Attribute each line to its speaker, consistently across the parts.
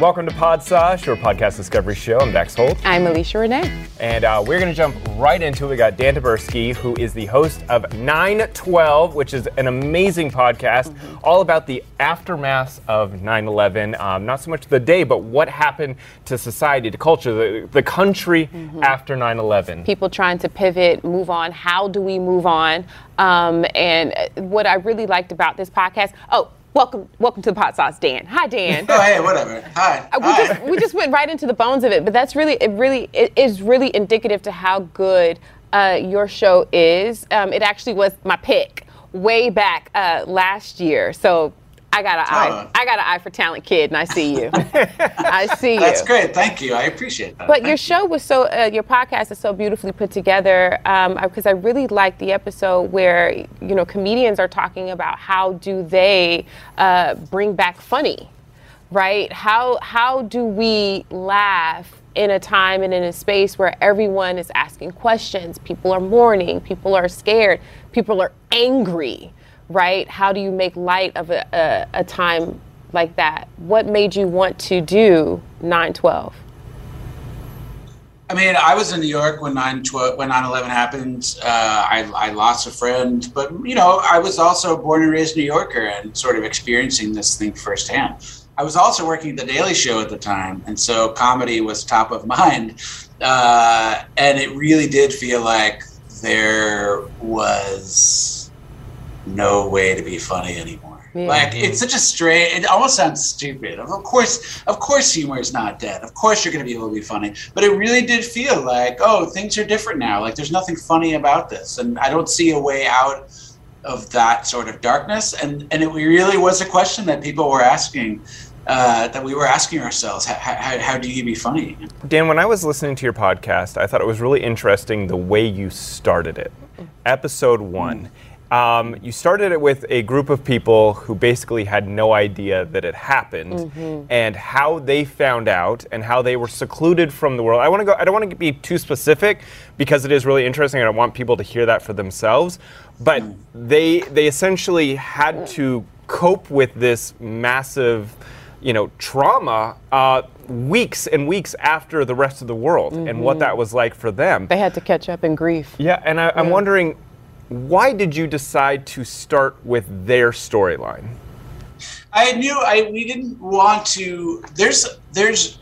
Speaker 1: Welcome to Podsauce, your podcast discovery show. I'm Dax Holt.
Speaker 2: I'm Alicia Renee.
Speaker 1: And uh, we're going to jump right into it. We got Dan Taberski, who is the host of 912, which is an amazing podcast mm-hmm. all about the aftermath of 9 11. Um, not so much the day, but what happened to society, to culture, the, the country mm-hmm. after 9 11.
Speaker 2: People trying to pivot, move on. How do we move on? Um, and what I really liked about this podcast, oh, Welcome, welcome to the Podsauce, Dan. Hi, Dan.
Speaker 3: oh, hey, whatever. Hi. Uh,
Speaker 2: we Hi. just we just went right into the bones of it, but that's really it. Really, it is really indicative to how good uh, your show is. Um, it actually was my pick way back uh, last year, so I got an eye. I got an eye for talent, kid, and I see you. I see you.
Speaker 3: That's great. Thank you. I appreciate that.
Speaker 2: But
Speaker 3: Thank
Speaker 2: your show was so, uh, your podcast is so beautifully put together because um, I really liked the episode where you know comedians are talking about how do they uh, bring back funny, right? How how do we laugh? in a time and in a space where everyone is asking questions. People are mourning, people are scared, people are angry right? How do you make light of a, a, a time like that? What made you want to do 912?
Speaker 3: I mean, I was in New York when 9 12, when 9/11 happened. Uh, I, I, lost a friend, but you know, I was also born and raised New Yorker and sort of experiencing this thing firsthand. I was also working at the Daily Show at the time, and so comedy was top of mind. Uh, and it really did feel like there was no way to be funny anymore. Yeah. Like it's such a strange. It almost sounds stupid. Of course, of course, humor is not dead. Of course, you're going to be able to be funny. But it really did feel like, oh, things are different now. Like there's nothing funny about this, and I don't see a way out of that sort of darkness. And and it really was a question that people were asking. Uh, that we were asking ourselves, how, how, how do you be funny?
Speaker 1: Dan, when I was listening to your podcast, I thought it was really interesting the way you started it. Episode one. Mm um, you started it with a group of people who basically had no idea that it happened, mm-hmm. and how they found out, and how they were secluded from the world. I want to go. I don't want to be too specific because it is really interesting, and I want people to hear that for themselves. But mm. they they essentially had to cope with this massive, you know, trauma. Uh, weeks and weeks after the rest of the world mm-hmm. and what mm-hmm. that was like for them.
Speaker 2: They had to catch up in grief.
Speaker 1: Yeah, and I, am wondering why did you decide to start with their storyline?
Speaker 3: I knew I we didn't want to. There's there's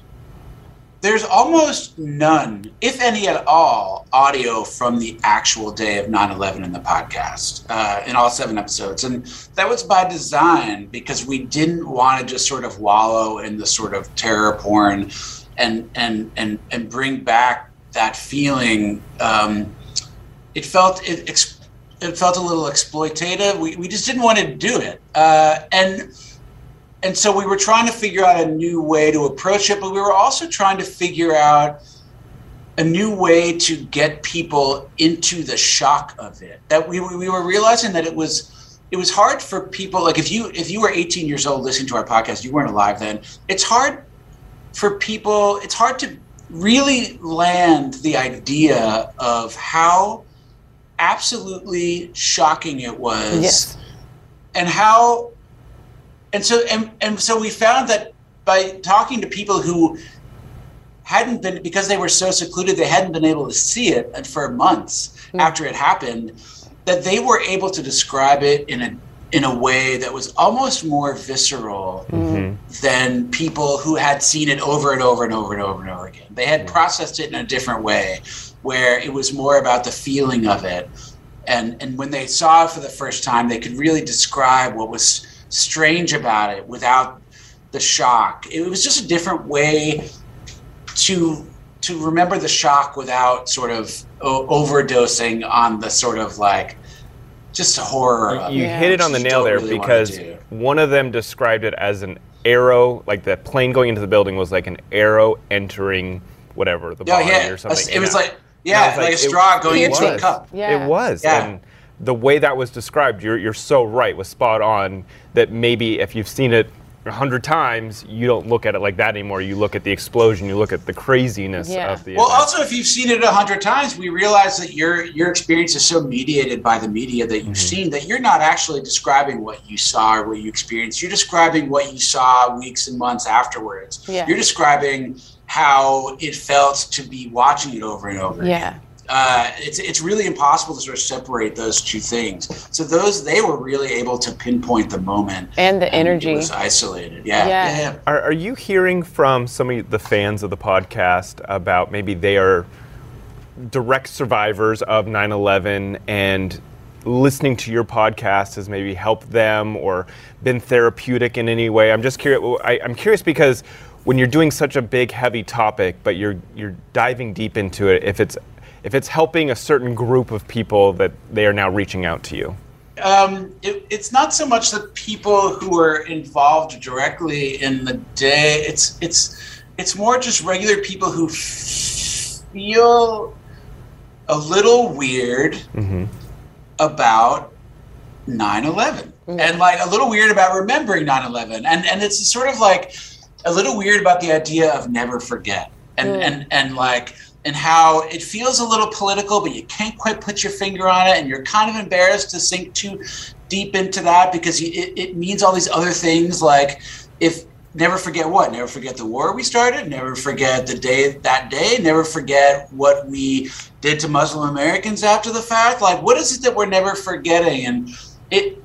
Speaker 3: there's almost none, if any at all, audio from the actual day of 9/11 in the podcast uh, in all seven episodes, and that was by design because we didn't want to just sort of wallow in the sort of terror porn and and and and bring back that feeling. Um, it felt it it felt a little exploitative. We, we just didn't want to do it. Uh, and and so we were trying to figure out a new way to approach it, but we were also trying to figure out a new way to get people into the shock of it. That we, we were realizing that it was it was hard for people like if you if you were 18 years old listening to our podcast, you weren't alive then. It's hard for people. It's hard to really land the idea of how absolutely shocking it was
Speaker 2: yes.
Speaker 3: and how and so and, and so we found that by talking to people who hadn't been because they were so secluded they hadn't been able to see it for months mm. after it happened that they were able to describe it in a in a way that was almost more visceral than people who had seen it over and over and over and over and over again. They had processed it in a different way, where it was more about the feeling of it. And and when they saw it for the first time, they could really describe what was strange about it without the shock. It was just a different way to to remember the shock without sort of o- overdosing on the sort of like just horror.
Speaker 1: You
Speaker 3: it,
Speaker 1: hit it on the nail there
Speaker 3: really
Speaker 1: because one of them described it as an arrow, like the plane going into the building was like an arrow entering whatever the
Speaker 3: Yeah,
Speaker 1: body
Speaker 3: yeah.
Speaker 1: or something.
Speaker 3: It was
Speaker 1: I-
Speaker 3: like yeah,
Speaker 1: I was
Speaker 3: like, a
Speaker 1: it-
Speaker 3: straw going
Speaker 1: it
Speaker 3: into a cup.
Speaker 2: Yeah.
Speaker 1: It was.
Speaker 3: Yeah.
Speaker 1: And the way that was described, you're, you're so right, was spot on that maybe if you've seen it a hundred times, you don't look at it like that anymore. You look at the explosion, you look at the craziness
Speaker 2: Yeah.
Speaker 1: of the
Speaker 3: Well,
Speaker 1: event.
Speaker 3: also, if you've seen it a hundred times, we realize that your your experience is so mediated by the media that
Speaker 1: Mm-hmm.
Speaker 3: you've seen that you're not actually describing what you saw or what you experienced. You're describing what you saw weeks and months afterwards.
Speaker 2: Yeah.
Speaker 3: You're describing how it felt to be watching it over and over.
Speaker 2: Yeah.
Speaker 3: Again. Uh, it's it's really impossible to sort of separate those two things. So those they were really able to pinpoint the moment
Speaker 2: And the
Speaker 3: It
Speaker 2: energy.
Speaker 3: was isolated. Yeah.
Speaker 2: Yeah.
Speaker 3: yeah, yeah.
Speaker 1: Are, are you hearing from some of the fans of the podcast about maybe they are direct survivors of 9 11 and listening to your podcast has maybe helped them or been therapeutic in any way? I'm just curious. I, I'm curious because when you're doing such a big, heavy topic, but you're you're diving deep into it, if it's if it's helping a certain group of people that they are now reaching out to you.
Speaker 3: um, it, it's not so much the people who are involved directly in the day. It's it's it's more just regular people who feel a little weird about 9/11 and like a little weird about remembering 9/11 and and it's sort of like a little weird about the idea of never forget. And and and like and how it feels a little political but you can't quite put your finger on it. And you're kind of embarrassed to sink too deep into that because you, it, it means all these other things like if never forget what? Never forget the war we started? Never forget the day that day? Never forget what we did to muslim americans after the fact? Like what is it that we're never forgetting? And it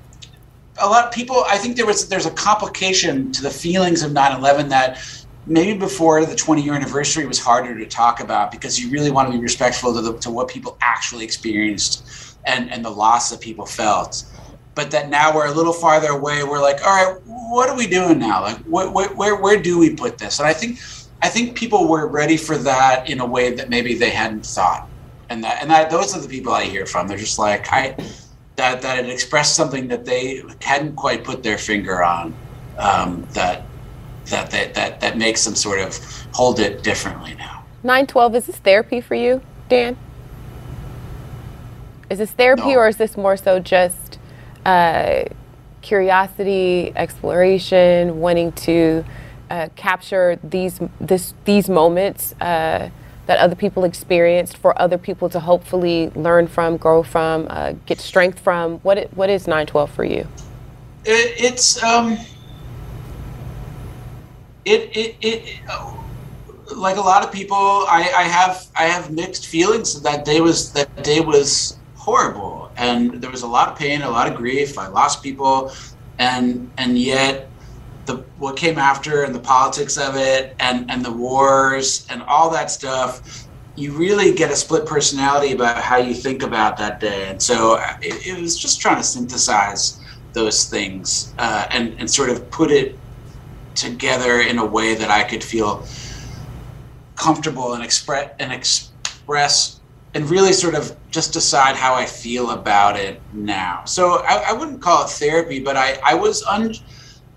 Speaker 3: a lot of people i think there was there's a complication to the feelings of 9-11 that maybe before the 20 year anniversary was harder to talk about because you really want to be respectful to, the, to what people actually experienced and, and the loss that people felt. But that now we're a little farther away we're like all right what are we doing now? Like wh- wh- where, where do we put this? And i think i think people were ready for that in a way that maybe they hadn't thought. And that and that those are the people i hear from. They're just like i that that it expressed something that they hadn't quite put their finger on um, that that that that that makes them sort of hold it differently now
Speaker 2: 912, is this therapy for you, Dan? Is this therapy
Speaker 3: No.
Speaker 2: or is this more so just uh, curiosity, exploration, wanting to uh, capture these this these moments uh, that other people experienced for other people to hopefully learn from, grow from, uh, get strength from? What i- what is 912 for you?
Speaker 3: it, it's um it it, it like a lot of people I, I have i have mixed feelings that day was that day was horrible and there was a lot of pain a lot of grief i lost people and and yet what came after and the politics of it and and the wars and all that stuff you really get a split personality about how you think about that day and so uh, it, it was just trying to synthesize those things uh, and and sort of put it together in a way that I could feel comfortable and express and express and really sort of just decide how I feel about it now. So I, I wouldn't call it therapy, but I, I was un,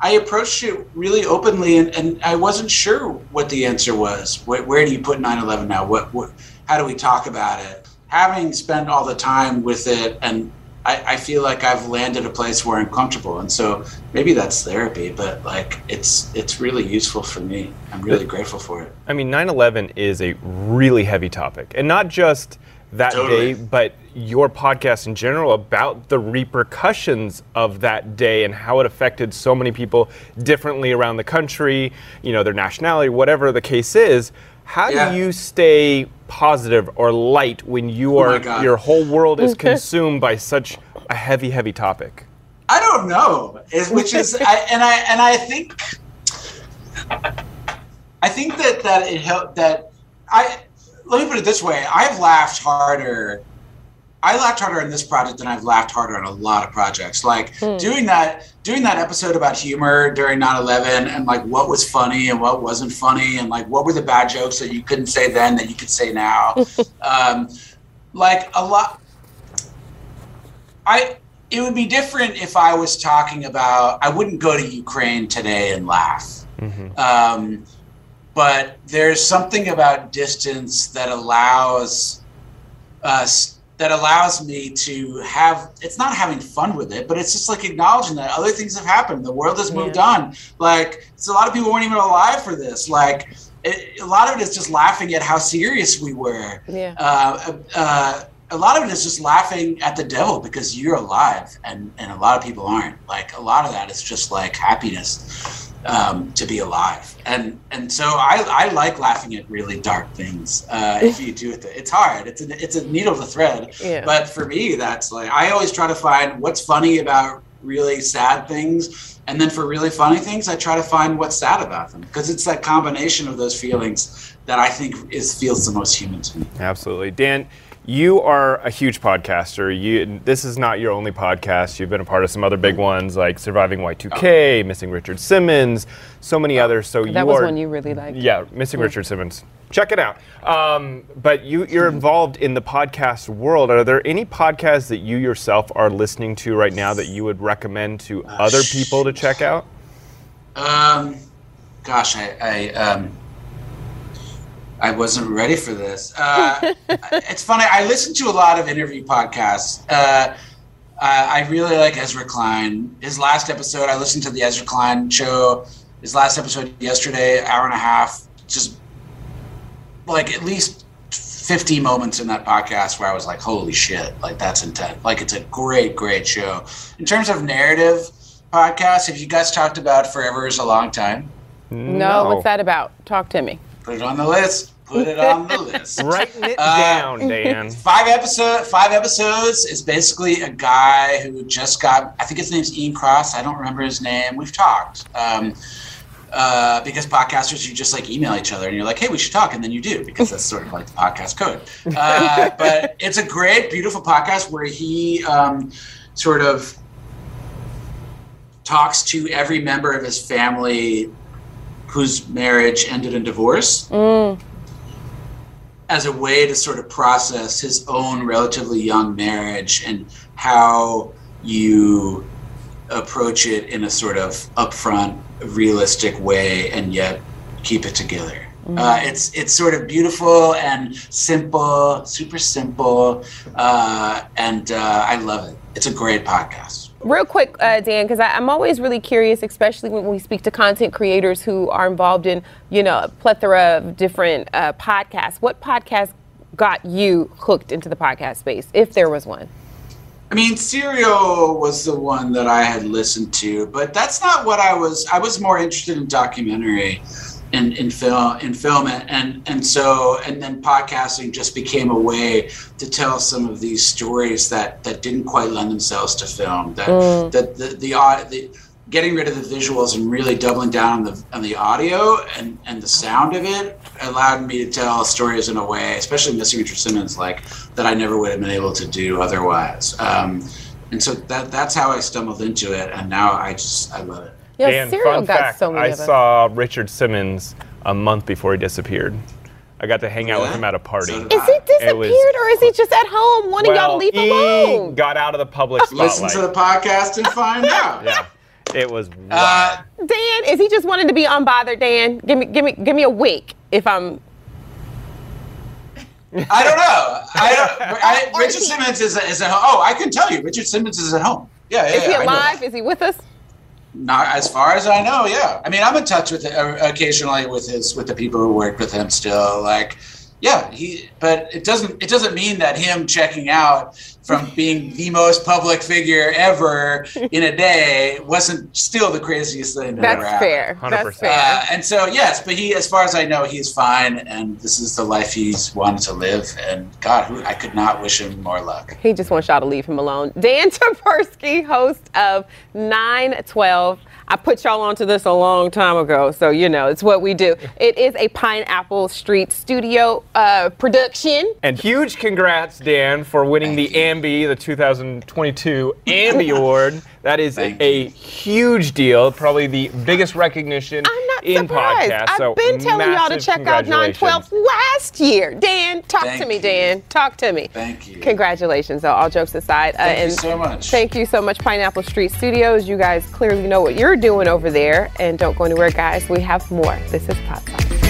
Speaker 3: I approached it really openly and, and I wasn't sure what the answer was. Where, where do you put 9-11 now? What, what, how do we talk about it? Having spent all the time with it and I, I feel like I've landed a place where I'm comfortable, and so maybe that's therapy. But like, it's it's really useful for me. I'm really grateful for it.
Speaker 1: I mean, 9 11 is a really heavy topic. And not just that
Speaker 3: Totally.
Speaker 1: day, but your podcast in general about the repercussions of that day and how it affected so many people differently around the country, you know, their nationality, whatever the case is. How
Speaker 3: Yeah.
Speaker 1: do you stay positive or light when you
Speaker 3: Oh
Speaker 1: are
Speaker 3: God.
Speaker 1: your whole world is consumed by such a heavy, heavy topic?
Speaker 3: I don't know, which is, I, and I and I think, I think that that it helped that I. Let me put it this way: I've laughed harder. I laughed harder on this project than I've laughed harder on a lot of projects. Like doing that, doing that episode about humor during 9/11 and like what was funny and what wasn't funny and like what were the bad jokes that you couldn't say then that you could say now. um, like a lot. I it would be different if I was talking about. I wouldn't go to Ukraine today and laugh. Um, but there's something about distance that allows us that allows me to have it's not having fun with it but it's just like acknowledging that other things have happened. The world has moved on. Like it's a lot of people weren't even alive for this. Like it, a lot of it is just laughing at how serious we were.
Speaker 2: Yeah.
Speaker 3: uh, uh, a lot of it is just laughing at the devil because you're alive and, and a lot of people aren't. Like a lot of that is just like happiness um, to be alive. And and so I, I like laughing at really dark things. Uh, if you do it, it's hard. It's a, it's a needle to thread.
Speaker 2: Yeah.
Speaker 3: But for me, that's like I always try to find what's funny about really sad things. And then for really funny things, I try to find what's sad about them because it's that combination of those feelings that I think is feels the most human to me.
Speaker 1: Absolutely. Dan, you are a huge podcaster. You this is not your only podcast. You've been a part of some other big ones like Surviving Y2K, Missing Richard Simmons, so many others. So you
Speaker 2: That was
Speaker 1: are
Speaker 2: one you really liked.
Speaker 1: Yeah, Missing Richard Simmons. Check it out. Um, but you, you're involved in the podcast world. Are there any podcasts that you yourself are listening to right now that you would recommend to other people to check out?
Speaker 3: Um, gosh, I, I um, I wasn't ready for this. Uh, it's funny. I listen to a lot of interview podcasts. Uh, I I really like Ezra Klein. His last episode, I listened to the Ezra Klein show. His last episode yesterday, hour and a half. Just like at least 50 moments in that podcast where I was like, holy shit, like that's intense. Like it's a great, great show. In terms of narrative podcasts, have you guys talked about Forever is a Long Time?
Speaker 2: No, what's that about? Talk to me.
Speaker 3: Put it on the list. Put it on the list.
Speaker 1: Writing it
Speaker 3: Uh,
Speaker 1: down, Dan.
Speaker 3: Five episode, five episodes is basically a guy who just got. I think his name's Ian Cross. I don't remember his name. We've talked. Um, uh, because podcasters, you just like email each other and you're like, hey, we should talk, and then you do because that's sort of like the podcast code. Uh, but it's a great, beautiful podcast where he um, sort of talks to every member of his family whose marriage ended in divorce as a way to sort of process his own relatively young marriage and how you approach it in a sort of upfront, realistic way and yet keep it together. Uh, it's it's sort of beautiful and simple, super simple, uh, and uh, I love it. It's a great podcast.
Speaker 2: Real quick, uh, Dan, because I'm always really curious, especially when we speak to content creators who are involved in, you know, a plethora of different uh, podcasts. What podcast got you hooked into the podcast space, if there was one?
Speaker 3: I mean, Serial was the one that I had listened to, but that's not what I was. I was more interested in documentary, in in film, in film, and and, so and then podcasting just became a way to tell some of these stories that that didn't quite lend themselves to film. That that the the, the getting rid of the visuals and really doubling down on the on the audio and and the sound of it allowed me to tell stories in a way, especially Missing Richard Simmons, like that I never would have been able to do otherwise. Um, and so that that's how I stumbled into it, and now I just I love it.
Speaker 2: Yeah,
Speaker 1: Dan,
Speaker 2: Serial
Speaker 1: fun
Speaker 2: got
Speaker 1: fact,
Speaker 2: so many
Speaker 1: I
Speaker 2: of us.
Speaker 1: saw Richard Simmons a month before he disappeared. I got to hang out with him at a party.
Speaker 2: Is he disappeared
Speaker 1: was-
Speaker 2: or is he just at home wanting y'all to leave
Speaker 1: he
Speaker 2: alone?
Speaker 1: got out of the public spotlight.
Speaker 3: Listen to the podcast and find out.
Speaker 1: yeah, it was wild.
Speaker 3: Uh,
Speaker 2: Dan, is he just wanting to be unbothered? Dan, give me, give me, give me a wink if I'm.
Speaker 3: I don't know. I don't. I, Richard
Speaker 2: he-
Speaker 3: Simmons is is at home. Oh, I can tell you, Richard Simmons is at home. Yeah, yeah.
Speaker 2: Is he
Speaker 3: yeah, I know
Speaker 2: alive? Is he with us?
Speaker 3: Not as far as I know. Yeah, I mean, I'm in touch with uh, occasionally with his with the people who work with him still. Like, yeah, he. But it doesn't it doesn't mean that him checking out from being the most public figure ever in a day wasn't still the craziest thing that ever
Speaker 2: That's
Speaker 3: happened.
Speaker 2: fair.
Speaker 1: 100%.
Speaker 2: That's fair.
Speaker 3: Uh, and so yes, but he, as far as I know, he's fine, and this is the life he's wanted to live. And God, who, I could not wish him more luck.
Speaker 2: He just wants y'all to leave him alone. Dan Taberski, host of 912. I put y'all onto this a long time ago, so you know it's what we do. It is a Pineapple Street Studio uh, production.
Speaker 1: And huge congrats, Dan, for winning the AMBI, the 2022 AMBI Award. That is
Speaker 3: Thank
Speaker 1: a huge deal, probably the biggest recognition
Speaker 2: I'm not
Speaker 1: in
Speaker 2: surprised.
Speaker 1: podcasts.
Speaker 2: I've
Speaker 1: so
Speaker 2: been telling y'all to check out 912 last year. Dan, talk
Speaker 3: Thank
Speaker 2: to me,
Speaker 3: you.
Speaker 2: Dan. Talk to me.
Speaker 3: Thank you.
Speaker 2: Congratulations, though, all jokes aside. Uh,
Speaker 3: Thank you so much.
Speaker 2: Thank you so much, Pineapple Street Studios. You guys clearly know what you're doing over there. And don't go anywhere, guys. We have more. This is Podsauce.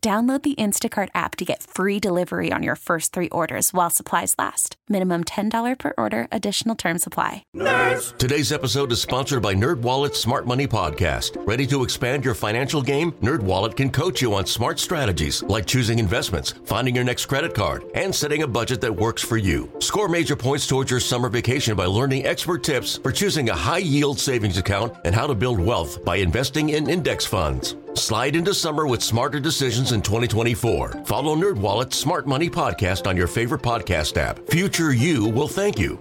Speaker 4: Download the Instacart app to get free delivery on your first three orders while supplies last. Minimum $10 per order, additional term supply.
Speaker 5: Today's episode is sponsored by NerdWallet's Smart Money Podcast. Ready to expand your financial game? NerdWallet can coach you on smart strategies like choosing investments, finding your next credit card, and setting a budget that works for you. Score major points towards your summer vacation by learning expert tips for choosing a high-yield savings account and how to build wealth by investing in index funds. Slide into summer with smarter decisions in 2024. Follow NerdWallet's Smart Money Podcast on your favorite podcast app. Future you will thank you.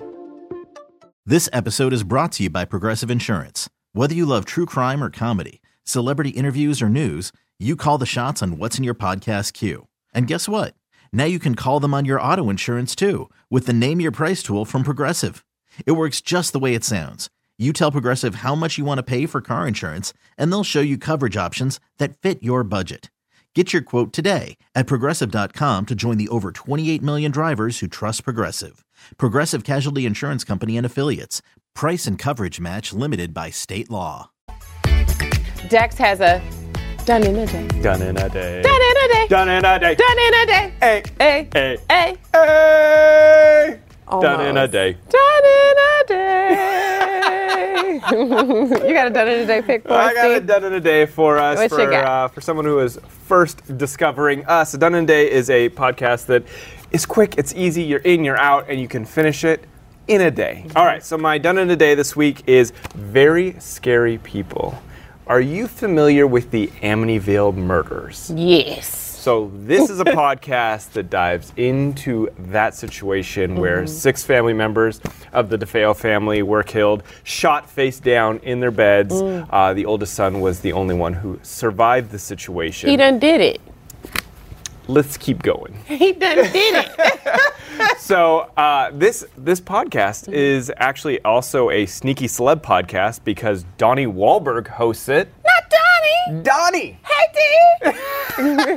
Speaker 6: This episode is brought to you by Progressive Insurance. Whether you love true crime or comedy, celebrity interviews or news, you call the shots on what's in your podcast queue. And guess what? Now you can call them on your auto insurance too with the Name Your Price tool from Progressive. It works just the way it sounds. You tell Progressive how much you want to pay for car insurance, and they'll show you coverage options that fit your budget. Get your quote today at progressive.com to join the over 28 million drivers who trust Progressive. Progressive Casualty Insurance Company and Affiliates. Price and coverage match limited by state law.
Speaker 2: Dex has a done in a day.
Speaker 1: Done in a day.
Speaker 2: Done in a day.
Speaker 1: Done in a day.
Speaker 2: Done in a day.
Speaker 1: Hey,
Speaker 2: Hey.
Speaker 1: hey,
Speaker 2: Hey.
Speaker 1: hey. Done in a day.
Speaker 2: Done in a day. You got a done in a day pick for
Speaker 1: I
Speaker 2: us,
Speaker 1: got a done in a day for us
Speaker 2: What
Speaker 1: for uh, for someone who is first discovering us. A done in a day is a podcast that is quick, it's easy, you're in, you're out, and you can finish it in a day.
Speaker 2: Mm-hmm.
Speaker 1: All right, so my done in a day this week is very scary people. Are you familiar with the Amityville murders?
Speaker 2: Yes.
Speaker 1: So this is a podcast that dives into that situation where six family members of the DeFeo family were killed, shot face down in their beds. Uh, the oldest son was the only one who survived the situation.
Speaker 2: He done did it.
Speaker 1: Let's keep going.
Speaker 2: He done did it.
Speaker 1: So uh, this this podcast is actually also a sneaky celeb podcast because Donnie Wahlberg hosts it.
Speaker 2: Not Donnie.
Speaker 1: Donnie.
Speaker 2: Hey,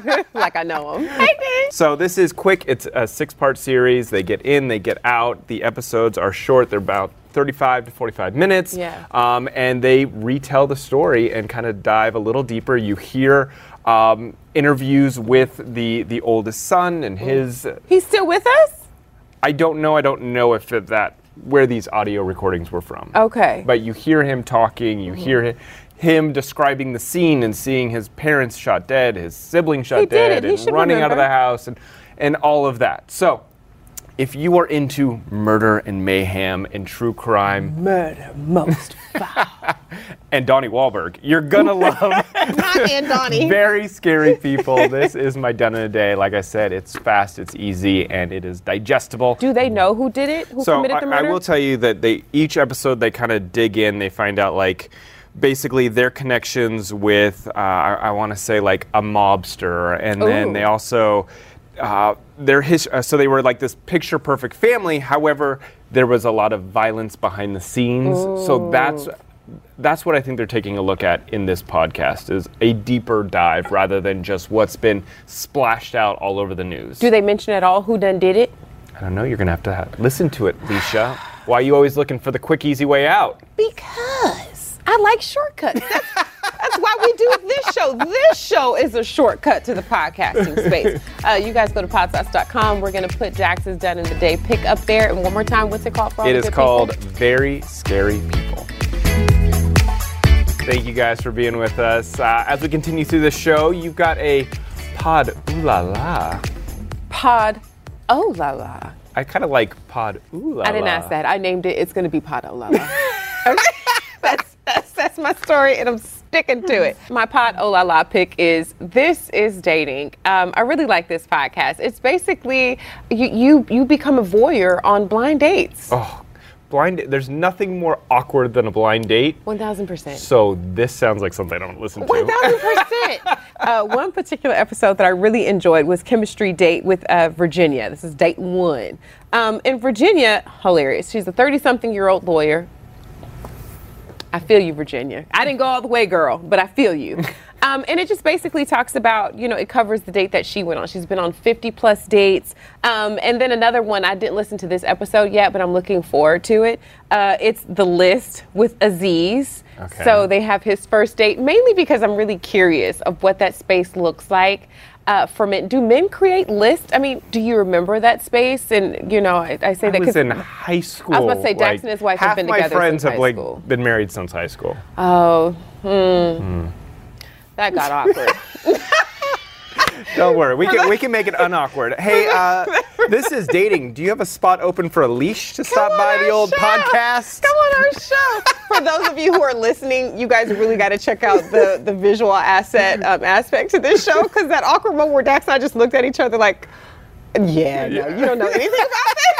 Speaker 2: D. like I know him. Hey, D.
Speaker 1: So this is quick. It's a six-part series. They get in, they get out. The episodes are short. They're about 35 to 45 minutes.
Speaker 2: Yeah.
Speaker 1: Um, and they retell the story and kind of dive a little deeper. You hear um, interviews with the the oldest son and his.
Speaker 2: He's still with us?
Speaker 1: I don't know. I don't know if that where these audio recordings were from.
Speaker 2: Okay.
Speaker 1: But you hear him talking. You hear him. Describing the scene and seeing his parents shot dead, his siblings shot
Speaker 2: He
Speaker 1: dead, and running out of the house, and and all of that. So, if you are into murder and mayhem and true crime
Speaker 2: Murder most foul.
Speaker 1: and Donnie Wahlberg, you're gonna love
Speaker 2: Not and Donnie.
Speaker 1: very scary people. this is my done in a day. Like I said, it's fast, it's easy, and it is digestible.
Speaker 2: Do they know who did it? Who
Speaker 1: so
Speaker 2: committed
Speaker 1: I,
Speaker 2: the
Speaker 1: I
Speaker 2: murder?
Speaker 1: will tell you that they each episode they kind of dig in. They find out like basically their connections with uh, I, I want to say like a mobster, and then
Speaker 2: Ooh.
Speaker 1: they also uh, their his, uh, so they were like this picture perfect family. However, there was a lot of violence behind the scenes. So that's that's what I think they're taking a look at in this podcast is a deeper dive rather than just what's been splashed out all over the news.
Speaker 2: Do they mention at all who done did it?
Speaker 1: I don't know. You're gonna have to ha- listen to it, Leisha. Why are you always looking for the quick, easy way out?
Speaker 2: Because I like shortcuts. That's, that's why we do this show. This show is a shortcut to the podcasting space. Uh, you guys go to podsauce.com. We're going to put Dax's Done in the Day pick up there. And one more time, what's it called for
Speaker 1: It is called
Speaker 2: people?
Speaker 1: Very Scary People. Thank you guys for being with us. Uh, as we continue through the show, you've got a pod ooh la la.
Speaker 2: Pod. Oh la la.
Speaker 1: I kind of like pod ooh la la.
Speaker 2: I didn't ask that. I named it. It's going to be Pod Oh la la. okay? That's, that's, my story, and I'm sticking to it. My Pod Oh la la pick is This is Dating. Um, I really like this podcast. It's basically you, you, you become a voyeur on blind dates.
Speaker 1: Oh, blind. There's nothing more awkward than a blind date.
Speaker 2: 1000%.
Speaker 1: So this sounds like something I don't listen to.
Speaker 2: One thousand percent. Uh, One particular episode that I really enjoyed was chemistry date with uh, Virginia. This is date one. Um, and Virginia, hilarious. She's a thirty-something-year-old lawyer. I feel you, Virginia. I didn't go all the way, girl, but I feel you. Um, and it just basically talks about, you know, it covers the date that she went on. She's been on 50 plus dates. Um, and then another one, I didn't listen to this episode yet, but I'm looking forward to it. Uh, it's The List with Aziz.
Speaker 1: Okay.
Speaker 2: So they have his first date, mainly because I'm really curious of what that space looks like. Uh, for men, do men create lists? I mean, do you remember that space? And you know, I, I say
Speaker 1: I
Speaker 2: that because
Speaker 1: in high school.
Speaker 2: I was about to say, Dax
Speaker 1: like,
Speaker 2: and his wife have been together.
Speaker 1: half
Speaker 2: my
Speaker 1: friends
Speaker 2: have
Speaker 1: like
Speaker 2: school.
Speaker 1: been married since high school.
Speaker 2: oh, hmm, that got awkward.
Speaker 1: Don't worry, we can we can make it unawkward. Hey, uh, this is dating. Do you have a spot open for a leash to stop by the old
Speaker 2: show.
Speaker 1: podcast?
Speaker 2: Come on our show. For those of you who are listening, you guys really got to check out the the visual asset um, aspect to this show because that awkward moment where Dax and I just looked at each other like, yeah, no, you don't know anything about this.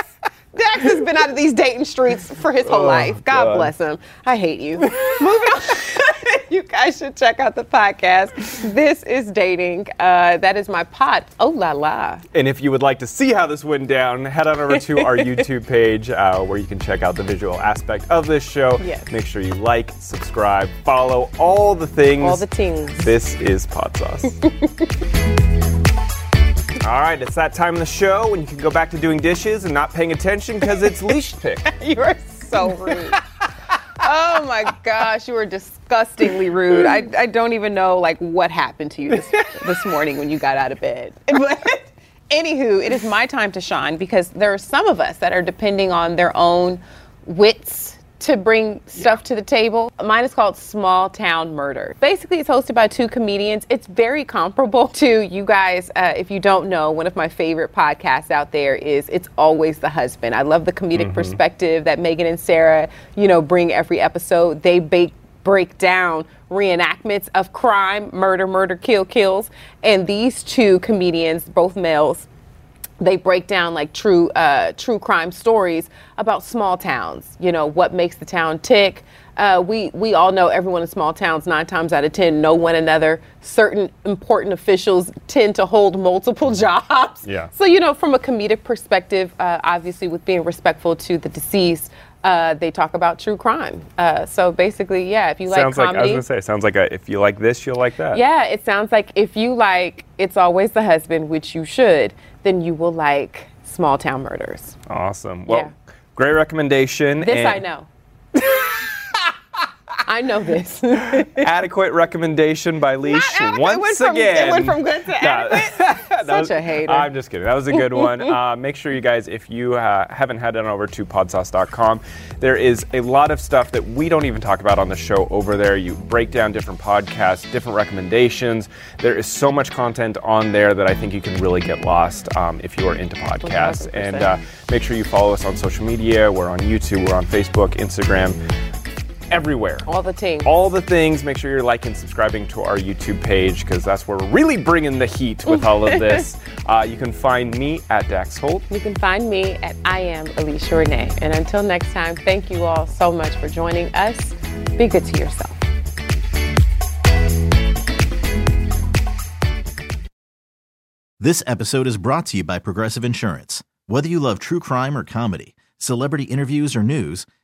Speaker 2: Dax has been out of these dating streets for his whole life. God,
Speaker 1: God.
Speaker 2: bless him. I hate you. Moving on. you guys should check out the podcast. This is dating. Uh, that is my Pod. Oh la la.
Speaker 1: And if you would like to see how this went down, head on over to our YouTube page uh, where you can check out the visual aspect of this show.
Speaker 2: Yes.
Speaker 1: Make sure you like, subscribe, follow all the things.
Speaker 2: All the things.
Speaker 1: This is Podsauce. All right, it's that time of the show when you can go back to doing dishes and not paying attention because it's leash pick.
Speaker 2: You are so rude. oh my gosh, you were disgustingly rude. I, I don't even know like what happened to you this, this morning when you got out of bed. But anywho, it is my time to shine because there are some of us that are depending on their own wits to bring stuff to the table. Mine is called Small Town Murder. Basically, it's hosted by two comedians. It's very comparable to you guys. Uh, if you don't know, one of my favorite podcasts out there is It's Always the Husband. I love the comedic perspective that Megan and Sarah, you know, bring every episode. They bake break down reenactments of crime, murder, murder, kill, kills. And these two comedians, both males, they break down like true uh, true crime stories about small towns. You know what makes the town tick. Uh, we we all know everyone in small towns nine times out of ten know one another. Certain important officials tend to hold multiple jobs.
Speaker 1: Yeah.
Speaker 2: So you know from a comedic perspective, uh, obviously with being respectful to the deceased. Uh, they talk about true crime. Uh, so basically, yeah, if you like
Speaker 1: sounds like I was gonna say. it Sounds like a, if you like this, you'll like that.
Speaker 2: yeah, it sounds like if you like It's Always the Husband, which you should, then you will like Small Town Murders.
Speaker 1: Awesome. Well,
Speaker 2: Yeah.
Speaker 1: great recommendation.
Speaker 2: This I know. I know this.
Speaker 1: Adequate recommendation by Leash once
Speaker 2: from-
Speaker 1: again.
Speaker 2: it went from good to adequate. Such
Speaker 1: was-
Speaker 2: a hater.
Speaker 1: I'm just kidding. That was a good one. uh, make sure you guys, if you uh, haven't headed on over to podsauce.com, there is a lot of stuff that we don't even talk about on the show over there. You break down different podcasts, different recommendations. There is so much content on there that I think you can really get lost um, if you are into podcasts.
Speaker 2: 100%.
Speaker 1: And uh, make sure you follow us on social media. We're on YouTube, we're on Facebook, Instagram, everywhere
Speaker 2: All the team.
Speaker 1: all the things. Make sure you're liking, subscribing to our YouTube page because that's where we're really bringing the heat with all of this. uh, you can find me at Dax Holt.
Speaker 2: You can find me at I am Alicia Renee. And until next time, thank you all so much for joining us. Be good to yourself.
Speaker 6: This episode is brought to you by Progressive Insurance. Whether you love true crime or comedy, celebrity interviews or news,